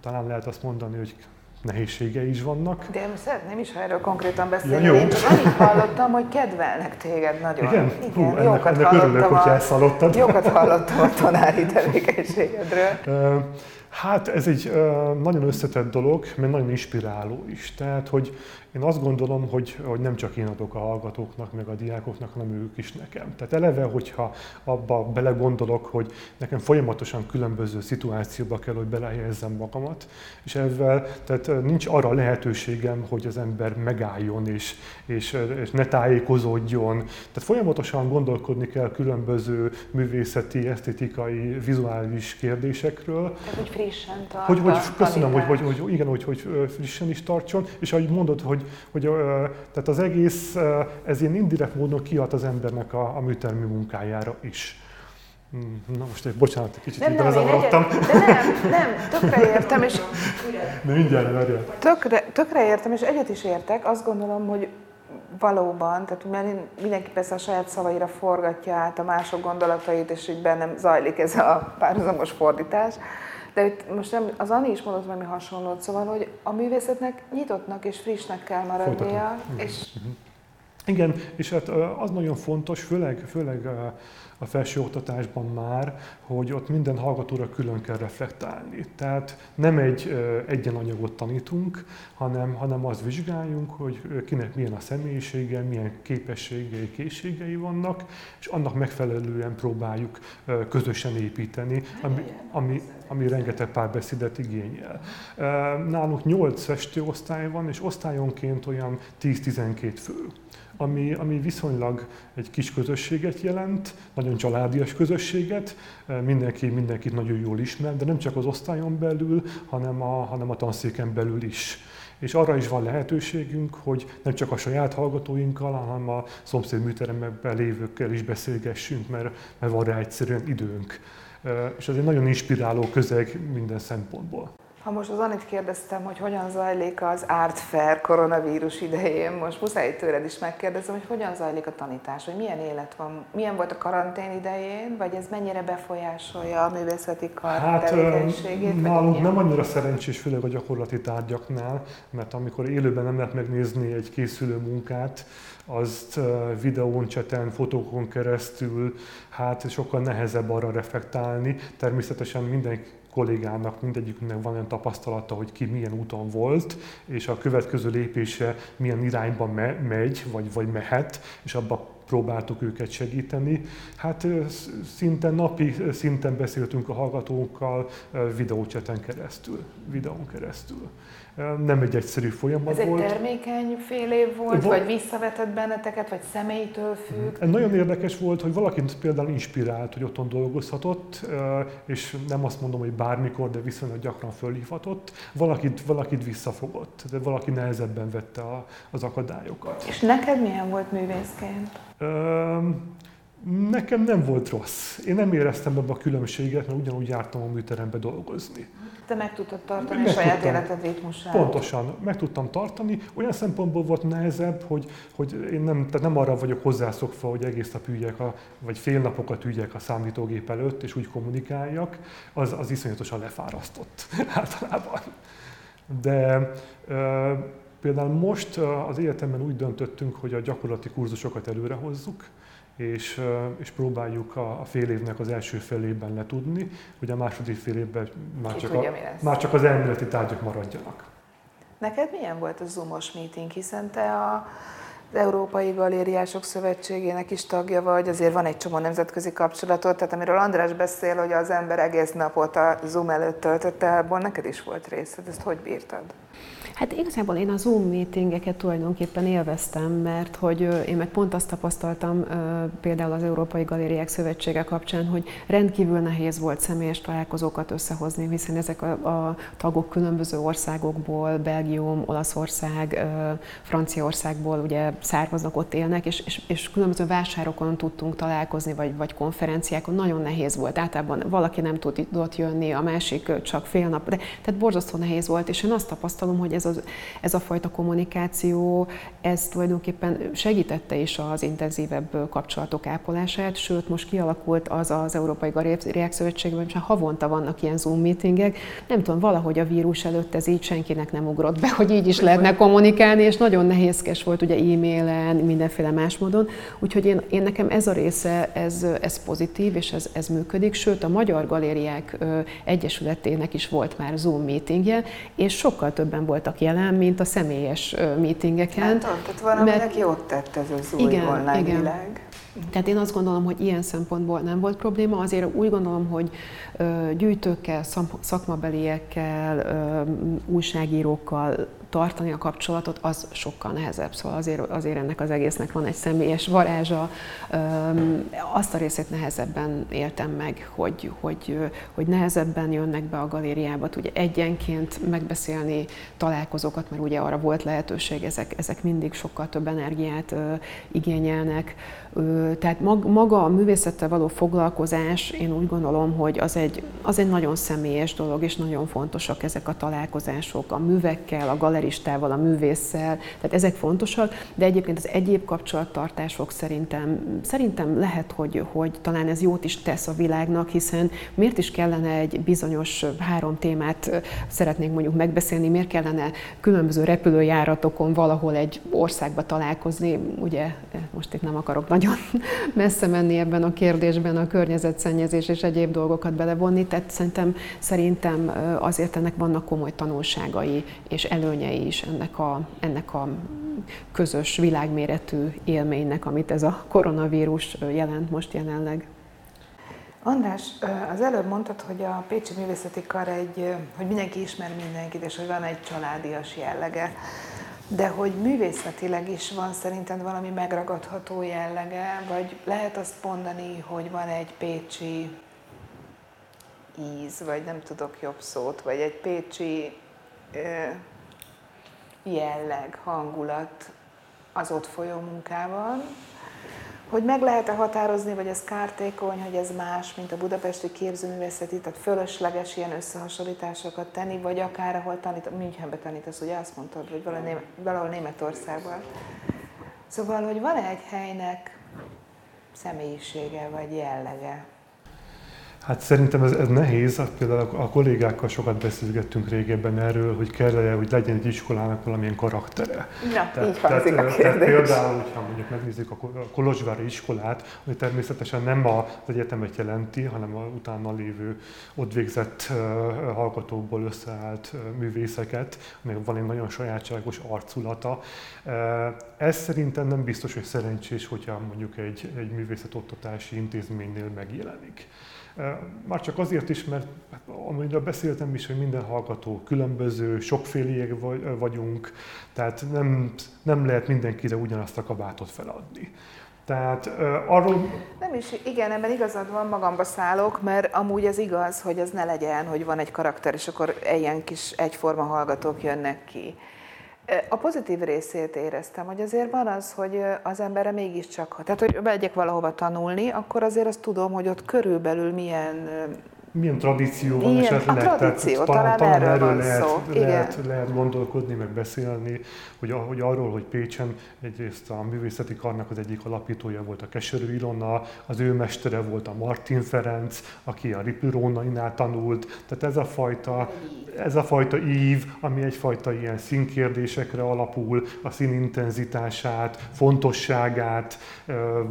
talán lehet azt mondani, hogy nehézségei is vannak. De én szeretném is, ha erről konkrétan beszélni. Ja, jó. Én csak annyit hallottam, hogy kedvelnek téged nagyon. Igen? Igen Hú, ennek, jókat ennek örülök, a, hogy ezt hallottad. Jókat hallottam a tanári tevékenységedről. Hát ez egy nagyon összetett dolog, mert nagyon inspiráló is. Tehát, hogy én azt gondolom, hogy, hogy nem csak én adok a hallgatóknak, meg a diákoknak, hanem ők is nekem. Tehát eleve, hogyha abba belegondolok, hogy nekem folyamatosan különböző szituációba kell, hogy belehelyezzem magamat, és ezzel tehát nincs arra lehetőségem, hogy az ember megálljon és, és, és ne tájékozódjon. Tehát folyamatosan gondolkodni kell különböző művészeti, esztétikai, vizuális kérdésekről. Tehát, hogy frissen tart hogy, hogy, Köszönöm, hogy, hogy, hogy, igen, hogy, hogy frissen is tartson, és ahogy mondod, hogy hogy tehát az egész, ez ilyen indirekt módon kiad az embernek a, a műtermi munkájára is. Hmm, na most egy bocsánat, egy kicsit nem, nem, bezavarodtam. De nem, nem, tökre értem, és... De mindjárt, várjál. Tökre, tökre értem, és egyet is értek. Azt gondolom, hogy valóban, tehát mert mindenki persze a saját szavaira forgatja át a mások gondolatait, és így bennem zajlik ez a párhuzamos fordítás. De itt most nem, az Ani is mondott valami hasonlót, szóval, hogy a művészetnek nyitottnak és frissnek kell maradnia. És... Mhm. Igen, és hát az nagyon fontos, főleg, főleg a felsőoktatásban már, hogy ott minden hallgatóra külön kell reflektálni. Tehát nem egy egyenanyagot tanítunk, hanem, hanem azt vizsgáljunk, hogy kinek milyen a személyisége, milyen képességei, készségei vannak, és annak megfelelően próbáljuk közösen építeni, ami, ami, ami rengeteg párbeszédet igényel. Nálunk 8 festőosztály van, és osztályonként olyan 10-12 fő ami, ami viszonylag egy kis közösséget jelent, nagyon családias közösséget, mindenki mindenkit nagyon jól ismer, de nem csak az osztályon belül, hanem a, hanem a tanszéken belül is. És arra is van lehetőségünk, hogy nem csak a saját hallgatóinkkal, hanem a szomszéd műteremekben lévőkkel is beszélgessünk, mert, mert van rá egyszerűen időnk. És ez egy nagyon inspiráló közeg minden szempontból. Ha most az Anit kérdeztem, hogy hogyan zajlik az Art Fair koronavírus idején, most muszáj tőled is megkérdezem, hogy hogyan zajlik a tanítás, hogy milyen élet van, milyen volt a karantén idején, vagy ez mennyire befolyásolja a művészeti kar hát, tevékenységét? Nálunk nem annyira szerencsés, főleg a gyakorlati tárgyaknál, mert amikor élőben nem lehet megnézni egy készülő munkát, azt videón, cseten, fotókon keresztül, hát sokkal nehezebb arra reflektálni. Természetesen minden kollégának, mindegyikünknek van olyan tapasztalata, hogy ki milyen úton volt, és a következő lépése milyen irányba me- megy, vagy, vagy mehet, és abba próbáltuk őket segíteni. Hát szinte napi szinten beszéltünk a hallgatókkal videócseten keresztül, videón keresztül nem egy egyszerű folyamat Ez volt. egy termékeny fél év volt, volt, vagy visszavetett benneteket, vagy személytől függ? Nagyon érdekes volt, hogy valakit például inspirált, hogy otthon dolgozhatott, és nem azt mondom, hogy bármikor, de viszonylag gyakran fölhívhatott. Valakit, valakit visszafogott, de valaki nehezebben vette a, az akadályokat. És neked milyen volt művészként? Nekem nem volt rossz. Én nem éreztem ebbe a különbséget, mert ugyanúgy jártam a műterembe dolgozni. Te meg tudtad tartani meg a saját tudtam, életed ritmusát. Pontosan, meg tudtam tartani. Olyan szempontból volt nehezebb, hogy, hogy én nem, tehát nem arra vagyok hozzászokva, hogy egész nap üljek, a, vagy fél napokat üljek a számítógép előtt, és úgy kommunikáljak, az, az iszonyatosan lefárasztott általában. De ö, például most az életemben úgy döntöttünk, hogy a gyakorlati kurzusokat előre hozzuk, és, és próbáljuk a, a fél évnek az első felében letudni, hogy a második fél évben már, csak, tudja, a, már csak az elméleti tárgyak maradjanak. Neked milyen volt a Zoomos meeting, hiszen te a az Európai Galériások Szövetségének is tagja vagy, azért van egy csomó nemzetközi kapcsolatot, tehát amiről András beszél, hogy az ember egész napot a Zoom előtt töltötte, abból neked is volt részed, ezt hogy bírtad? Hát igazából én a Zoom meetingeket tulajdonképpen élveztem, mert hogy én meg pont azt tapasztaltam például az Európai Galériák Szövetsége kapcsán, hogy rendkívül nehéz volt személyes találkozókat összehozni, hiszen ezek a, a tagok különböző országokból, Belgium, Olaszország, Franciaországból ugye származnak, ott élnek, és, és, és különböző vásárokon tudtunk találkozni, vagy, vagy konferenciákon. Nagyon nehéz volt. Általában valaki nem tudott jönni, a másik csak fél nap. De, tehát borzasztó nehéz volt, és én azt tapasztalom, hogy ez, az, ez a fajta kommunikáció, ez tulajdonképpen segítette is az intenzívebb kapcsolatok ápolását, sőt most kialakult az az Európai Szövetségben, hogy havonta vannak ilyen Zoom meetingek. Nem tudom, valahogy a vírus előtt ez így senkinek nem ugrott be, hogy így is lehetne kommunikálni, és nagyon nehézkes volt ugye e-mailen, mindenféle más módon. Úgyhogy én, én nekem ez a része, ez, ez pozitív, és ez, ez működik. Sőt, a Magyar Galériák Egyesületének is volt már Zoom meetingje, és sokkal többen voltak jelen, mint a személyes meetingeken. Hát, tehát valaminek mert, jót tett ez az új igen, online igen. világ. Tehát én azt gondolom, hogy ilyen szempontból nem volt probléma, azért úgy gondolom, hogy gyűjtőkkel, szakmabeliekkel, újságírókkal tartani a kapcsolatot, az sokkal nehezebb. Szóval azért, azért ennek az egésznek van egy személyes varázsa. Azt a részét nehezebben éltem meg, hogy, hogy, hogy nehezebben jönnek be a galériába, ugye egyenként megbeszélni találkozókat, mert ugye arra volt lehetőség, ezek, ezek mindig sokkal több energiát igényelnek. Tehát maga a művészettel való foglalkozás, én úgy gondolom, hogy az egy, az egy nagyon személyes dolog, és nagyon fontosak ezek a találkozások a művekkel, a galeristával, a művésszel, tehát ezek fontosak, de egyébként az egyéb kapcsolattartások szerintem, szerintem lehet, hogy, hogy talán ez jót is tesz a világnak, hiszen miért is kellene egy bizonyos három témát szeretnénk mondjuk megbeszélni, miért kellene különböző repülőjáratokon valahol egy országba találkozni, ugye most itt nem akarok nagyon messze menni ebben a kérdésben, a környezetszennyezés és egyéb dolgokat belevonni, tehát szerintem, szerintem azért ennek vannak komoly tanulságai és előnyei is ennek a, ennek a közös világméretű élménynek, amit ez a koronavírus jelent most jelenleg. András, az előbb mondtad, hogy a Pécsi Művészeti Kar egy, hogy mindenki ismer mindenkit, és hogy van egy családias jellege. De hogy művészetileg is van szerinted valami megragadható jellege, vagy lehet azt mondani, hogy van egy pécsi íz, vagy nem tudok jobb szót, vagy egy pécsi jelleg, hangulat az ott folyó munkával, hogy meg lehet-e határozni, vagy ez kártékony, hogy ez más, mint a budapesti képzőművészeti, tehát fölösleges ilyen összehasonlításokat tenni, vagy akár ahol tanít, Münchenbe tanítasz, ugye azt mondtad, hogy valahol, Német, valahol Németországban. Szóval, hogy van-e egy helynek személyisége vagy jellege? Hát szerintem ez, ez nehéz, például a kollégákkal sokat beszélgettünk régebben erről, hogy kell-e, hogy legyen egy iskolának valamilyen karaktere. Na, tehát, így tehát, a kérdés. Tehát például, hogyha mondjuk megnézzük a Kolozsvári iskolát, ami természetesen nem az egyetemet jelenti, hanem a utána lévő ott végzett hallgatókból összeállt művészeket, meg van egy nagyon sajátságos arculata. Ez szerintem nem biztos, hogy szerencsés, hogyha mondjuk egy, egy művészetoktatási intézménynél megjelenik. Már csak azért is, mert hát, amiről beszéltem is, hogy minden hallgató különböző, sokféliek vagyunk, tehát nem, nem lehet mindenkire ugyanazt a kabátot feladni. Tehát uh, arról... Nem is, igen, ebben igazad van, magamba szállok, mert amúgy ez igaz, hogy ez ne legyen, hogy van egy karakter, és akkor ilyen kis egyforma hallgatók jönnek ki. A pozitív részét éreztem, hogy azért van az, hogy az emberre mégiscsak, tehát hogy megyek valahova tanulni, akkor azért azt tudom, hogy ott körülbelül milyen milyen tradíció van Ilyen, esetleg? A tradíció, tehát, talán, talán erről, erről van lehet, szó. Lehet, Igen. lehet gondolkodni, meg beszélni, hogy, hogy arról, hogy Pécsen egyrészt a művészeti karnak az egyik alapítója volt a Keserű Ilona, az ő mestere volt a Martin Ferenc, aki a Ripirónainál tanult, tehát ez a fajta, ez a fajta ív, ami egyfajta ilyen színkérdésekre alapul, a szín intenzitását, fontosságát,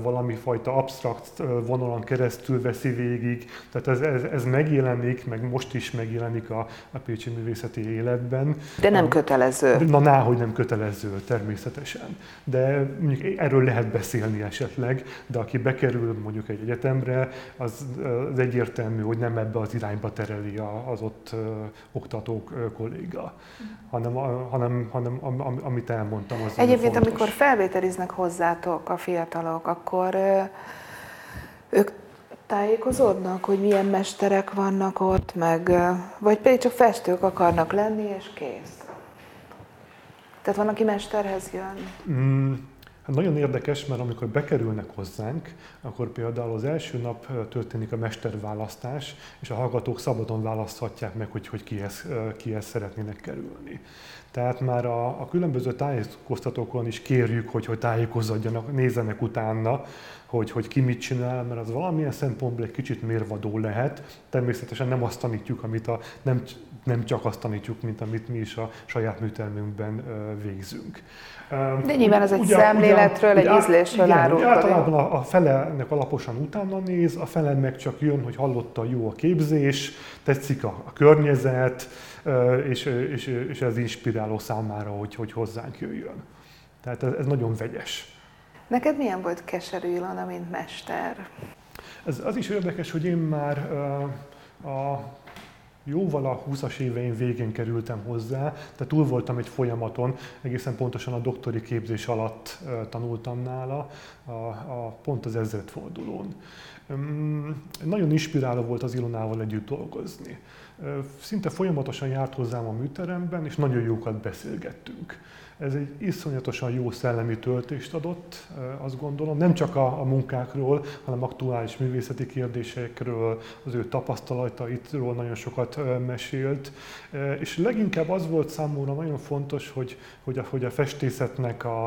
valami fajta absztrakt vonalon keresztül veszi végig, tehát ez, ez, ez megjelenik, meg most is megjelenik a, a Pécsi művészeti életben. De nem kötelező. Na, náhogy nem kötelező, természetesen. De mondjuk erről lehet beszélni esetleg, de aki bekerül mondjuk egy egyetemre, az, az egyértelmű, hogy nem ebbe az irányba tereli az ott oktatók uh, kolléga, hanem, hanem, hanem am, amit elmondtam. Az Egyébként, amikor felvételiznek hozzátok a fiatalok, akkor ők tájékozódnak, hogy milyen mesterek vannak ott, meg, vagy pedig csak festők akarnak lenni, és kész. Tehát van, aki mesterhez jön? Mm, hát nagyon érdekes, mert amikor bekerülnek hozzánk, akkor például az első nap történik a mesterválasztás, és a hallgatók szabadon választhatják meg, hogy, hogy kihez, kihez szeretnének kerülni. Tehát már a, a különböző tájékoztatókon is kérjük, hogy, hogy tájékozódjanak, nézzenek utána, hogy, hogy ki mit csinál, mert az valamilyen szempontból egy kicsit mérvadó lehet. Természetesen nem azt tanítjuk, amit a, nem, nem csak azt tanítjuk, mint amit mi is a saját műtermünkben végzünk. De nyilván ez egy ugye, szemléletről, ugye, egy ízlésről árul. Általában a, a felenek alaposan utána néz, a fele meg csak jön, hogy hallotta jó a képzés, tetszik a, a környezet, és, és, és ez inspiráló számára, hogy, hogy hozzánk jöjjön. Tehát ez, ez nagyon vegyes. Neked milyen volt Keserű Ilona, mint mester? Ez az is érdekes, hogy én már a jóval a 20-as éveim végén kerültem hozzá, tehát túl voltam egy folyamaton, egészen pontosan a doktori képzés alatt tanultam nála, a, a pont az ezredfordulón. Nagyon inspiráló volt az Ilonával együtt dolgozni. Szinte folyamatosan járt hozzám a műteremben, és nagyon jókat beszélgettünk. Ez egy iszonyatosan jó szellemi töltést adott, azt gondolom, nem csak a, a munkákról, hanem aktuális művészeti kérdésekről, az ő tapasztalataitról nagyon sokat mesélt, és leginkább az volt számomra nagyon fontos, hogy, hogy, a, hogy a festészetnek a,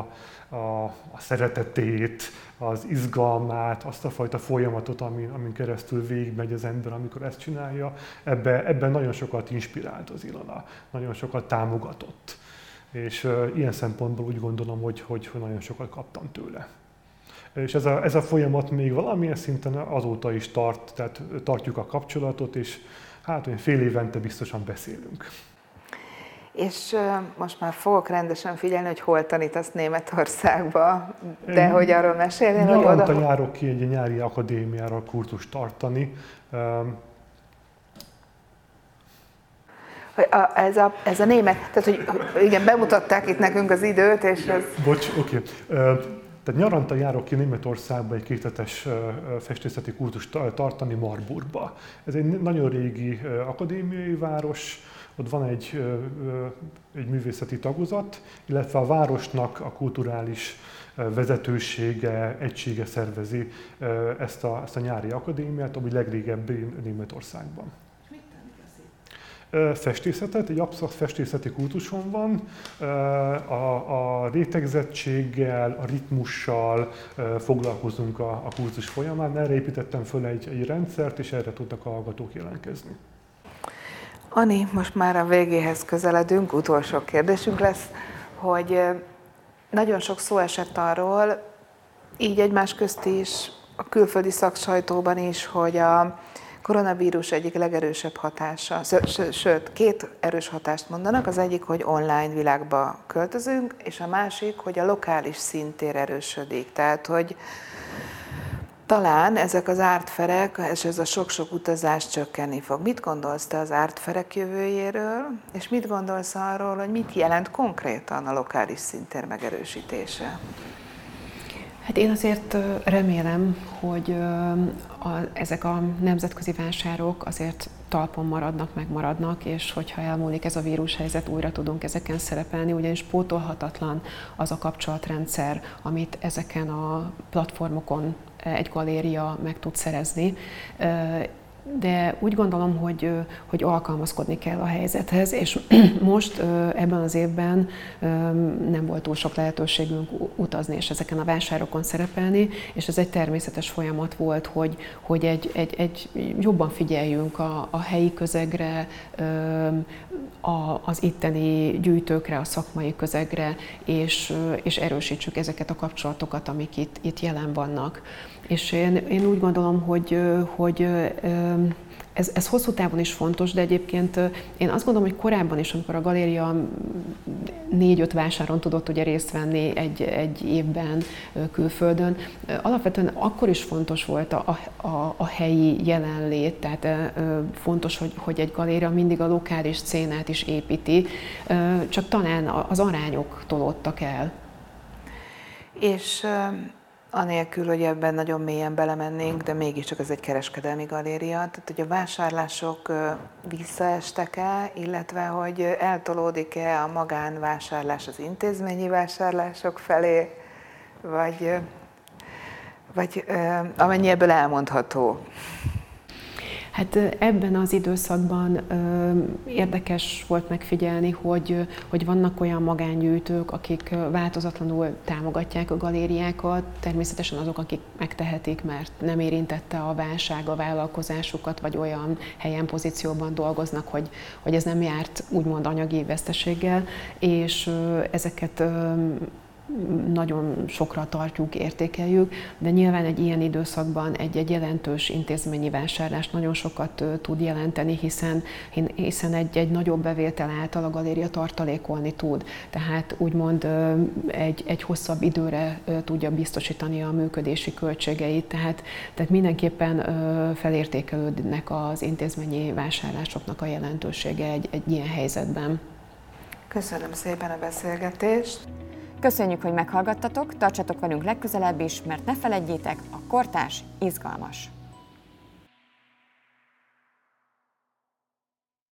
a, a szeretetét, az izgalmát, azt a fajta folyamatot, amin, amin keresztül végigmegy az ember, amikor ezt csinálja, ebben ebbe nagyon sokat inspirált az Ilona, nagyon sokat támogatott és uh, ilyen szempontból úgy gondolom, hogy, hogy, nagyon sokat kaptam tőle. És ez a, ez a folyamat még valamilyen szinten azóta is tart, tehát tartjuk a kapcsolatot, és hát olyan fél évente biztosan beszélünk. És uh, most már fogok rendesen figyelni, hogy hol tanítasz Németországba, de Én hogy arról mesélni, hogy oda... járok ki egy nyári akadémiára kurtus tartani. Hogy a, ez, a, ez a német, tehát hogy igen, bemutatták itt nekünk az időt, és ez... Bocs, oké. Okay. Tehát nyaranta járok ki Németországba egy kétetes festészeti kurtus tartani Marburgba. Ez egy nagyon régi akadémiai város, ott van egy, egy művészeti tagozat, illetve a városnak a kulturális vezetősége, egysége szervezi ezt a, ezt a nyári akadémiát, ami legrégebbi Németországban festészetet, egy abszolút festészeti kultuson van, a, a rétegzettséggel, a ritmussal foglalkozunk a, a kultus folyamán, erre építettem föl egy, egy rendszert, és erre tudnak a hallgatók jelentkezni. Ani, most már a végéhez közeledünk, utolsó kérdésünk lesz, hogy nagyon sok szó esett arról, így egymás közt is, a külföldi szaksajtóban is, hogy a, koronavírus egyik legerősebb hatása, sőt, két erős hatást mondanak, az egyik, hogy online világba költözünk, és a másik, hogy a lokális szintér erősödik. Tehát, hogy talán ezek az ártferek, és ez a sok-sok utazás csökkenni fog. Mit gondolsz te az ártferek jövőjéről, és mit gondolsz arról, hogy mit jelent konkrétan a lokális szintér megerősítése? Hát én azért remélem, hogy a, ezek a nemzetközi vásárok azért talpon maradnak, megmaradnak, és hogyha elmúlik ez a vírushelyzet, újra tudunk ezeken szerepelni, ugyanis pótolhatatlan az a kapcsolatrendszer, amit ezeken a platformokon egy galéria meg tud szerezni de úgy gondolom, hogy, hogy alkalmazkodni kell a helyzethez, és most ebben az évben nem volt túl sok lehetőségünk utazni és ezeken a vásárokon szerepelni, és ez egy természetes folyamat volt, hogy, hogy egy, egy, egy jobban figyeljünk a, a helyi közegre, a, az itteni gyűjtőkre, a szakmai közegre, és, és erősítsük ezeket a kapcsolatokat, amik itt, itt jelen vannak. És én, én úgy gondolom, hogy, hogy ez, ez hosszú távon is fontos, de egyébként én azt gondolom, hogy korábban is, amikor a galéria négy-öt vásáron tudott ugye részt venni egy, egy évben külföldön, alapvetően akkor is fontos volt a, a, a helyi jelenlét, tehát fontos, hogy, hogy egy galéria mindig a lokális szénát is építi, csak talán az arányok tolódtak el. És Anélkül, hogy ebben nagyon mélyen belemennénk, de mégiscsak ez egy kereskedelmi galéria, tehát hogy a vásárlások visszaestek-e, illetve hogy eltolódik-e a magánvásárlás az intézményi vásárlások felé, vagy, vagy amennyi ebből elmondható. Hát ebben az időszakban érdekes volt megfigyelni, hogy, hogy vannak olyan magángyűjtők, akik változatlanul támogatják a galériákat, természetesen azok, akik megtehetik, mert nem érintette a válság a vállalkozásukat, vagy olyan helyen, pozícióban dolgoznak, hogy, hogy ez nem járt úgymond anyagi veszteséggel, és ezeket nagyon sokra tartjuk, értékeljük, de nyilván egy ilyen időszakban egy-egy jelentős intézményi vásárlás nagyon sokat tud jelenteni, hiszen, hiszen egy, egy nagyobb bevétel által a galéria tartalékolni tud. Tehát úgymond egy, egy hosszabb időre tudja biztosítani a működési költségeit, tehát, tehát mindenképpen felértékelődnek az intézményi vásárlásoknak a jelentősége egy, egy ilyen helyzetben. Köszönöm szépen a beszélgetést! Köszönjük, hogy meghallgattatok, tartsatok velünk legközelebb is, mert ne feledjétek, a kortás izgalmas.